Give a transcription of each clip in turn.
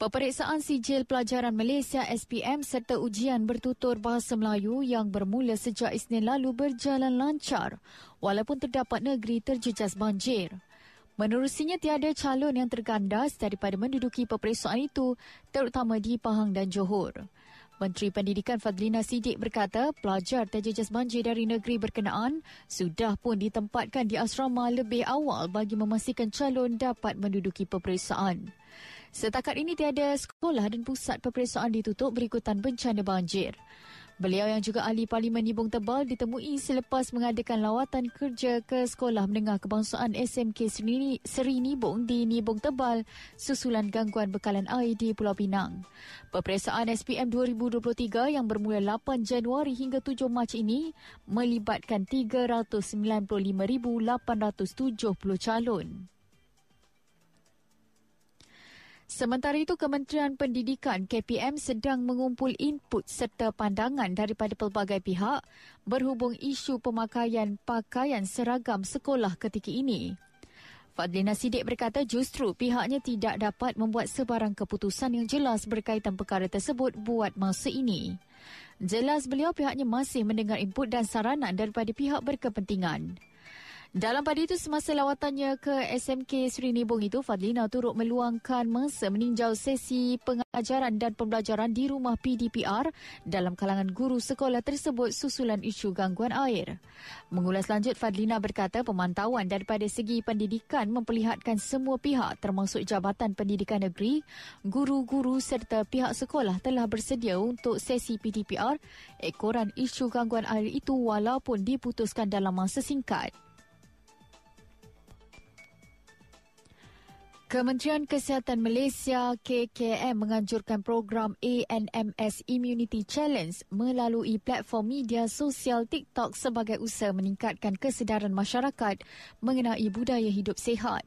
Peperiksaan sijil pelajaran Malaysia SPM serta ujian bertutur bahasa Melayu yang bermula sejak Isnin lalu berjalan lancar walaupun terdapat negeri terjejas banjir. Menerusinya tiada calon yang tergandas daripada menduduki peperiksaan itu terutama di Pahang dan Johor. Menteri Pendidikan Fadlina Sidik berkata pelajar terjejas banjir dari negeri berkenaan sudah pun ditempatkan di asrama lebih awal bagi memastikan calon dapat menduduki peperiksaan. Setakat ini tiada sekolah dan pusat peperiksaan ditutup berikutan bencana banjir. Beliau yang juga ahli Parlimen Nibong Tebal ditemui selepas mengadakan lawatan kerja ke Sekolah Menengah Kebangsaan SMK Seri, Nibong di Nibong Tebal susulan gangguan bekalan air di Pulau Pinang. Peperiksaan SPM 2023 yang bermula 8 Januari hingga 7 Mac ini melibatkan 395,870 calon. Sementara itu, Kementerian Pendidikan KPM sedang mengumpul input serta pandangan daripada pelbagai pihak berhubung isu pemakaian pakaian seragam sekolah ketika ini. Fadlina Sidik berkata justru pihaknya tidak dapat membuat sebarang keputusan yang jelas berkaitan perkara tersebut buat masa ini. Jelas beliau pihaknya masih mendengar input dan saranan daripada pihak berkepentingan. Dalam pada itu, semasa lawatannya ke SMK Seri Nibong itu, Fadlina turut meluangkan masa meninjau sesi pengajaran dan pembelajaran di rumah PDPR dalam kalangan guru sekolah tersebut susulan isu gangguan air. Mengulas lanjut, Fadlina berkata pemantauan daripada segi pendidikan memperlihatkan semua pihak termasuk Jabatan Pendidikan Negeri, guru-guru serta pihak sekolah telah bersedia untuk sesi PDPR ekoran isu gangguan air itu walaupun diputuskan dalam masa singkat. Kementerian Kesihatan Malaysia KKM menganjurkan program ANMS Immunity Challenge melalui platform media sosial TikTok sebagai usaha meningkatkan kesedaran masyarakat mengenai budaya hidup sihat.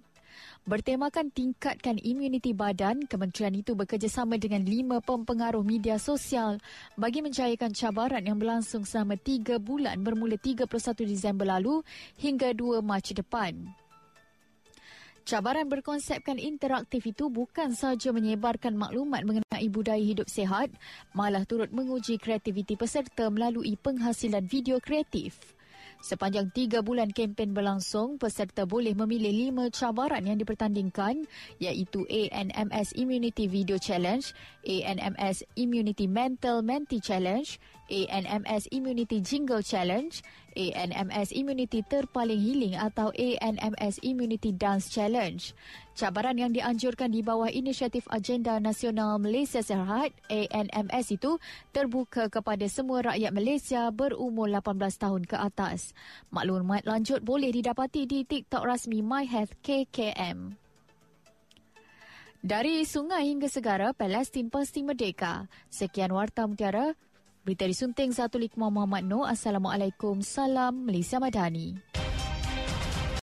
Bertemakan tingkatkan imuniti badan, kementerian itu bekerjasama dengan lima pempengaruh media sosial bagi mencairkan cabaran yang berlangsung selama tiga bulan bermula 31 Disember lalu hingga 2 Mac depan. Cabaran berkonsepkan interaktif itu bukan sahaja menyebarkan maklumat mengenai budaya hidup sehat, malah turut menguji kreativiti peserta melalui penghasilan video kreatif. Sepanjang tiga bulan kempen berlangsung, peserta boleh memilih lima cabaran yang dipertandingkan iaitu ANMS Immunity Video Challenge, ANMS Immunity Mental Menti Challenge, ANMS Immunity Jingle Challenge, ANMS Immunity Terpaling Healing atau ANMS Immunity Dance Challenge. Cabaran yang dianjurkan di bawah inisiatif Agenda Nasional Malaysia Sehat ANMS itu terbuka kepada semua rakyat Malaysia berumur 18 tahun ke atas. Maklumat lanjut boleh didapati di TikTok rasmi MyHealth KKM. Dari sungai hingga segara, Palestin pasti merdeka. Sekian Warta Mutiara. Berita disunting Zatul Iqmah Muhammad Noor. Assalamualaikum. Salam Malaysia Madani.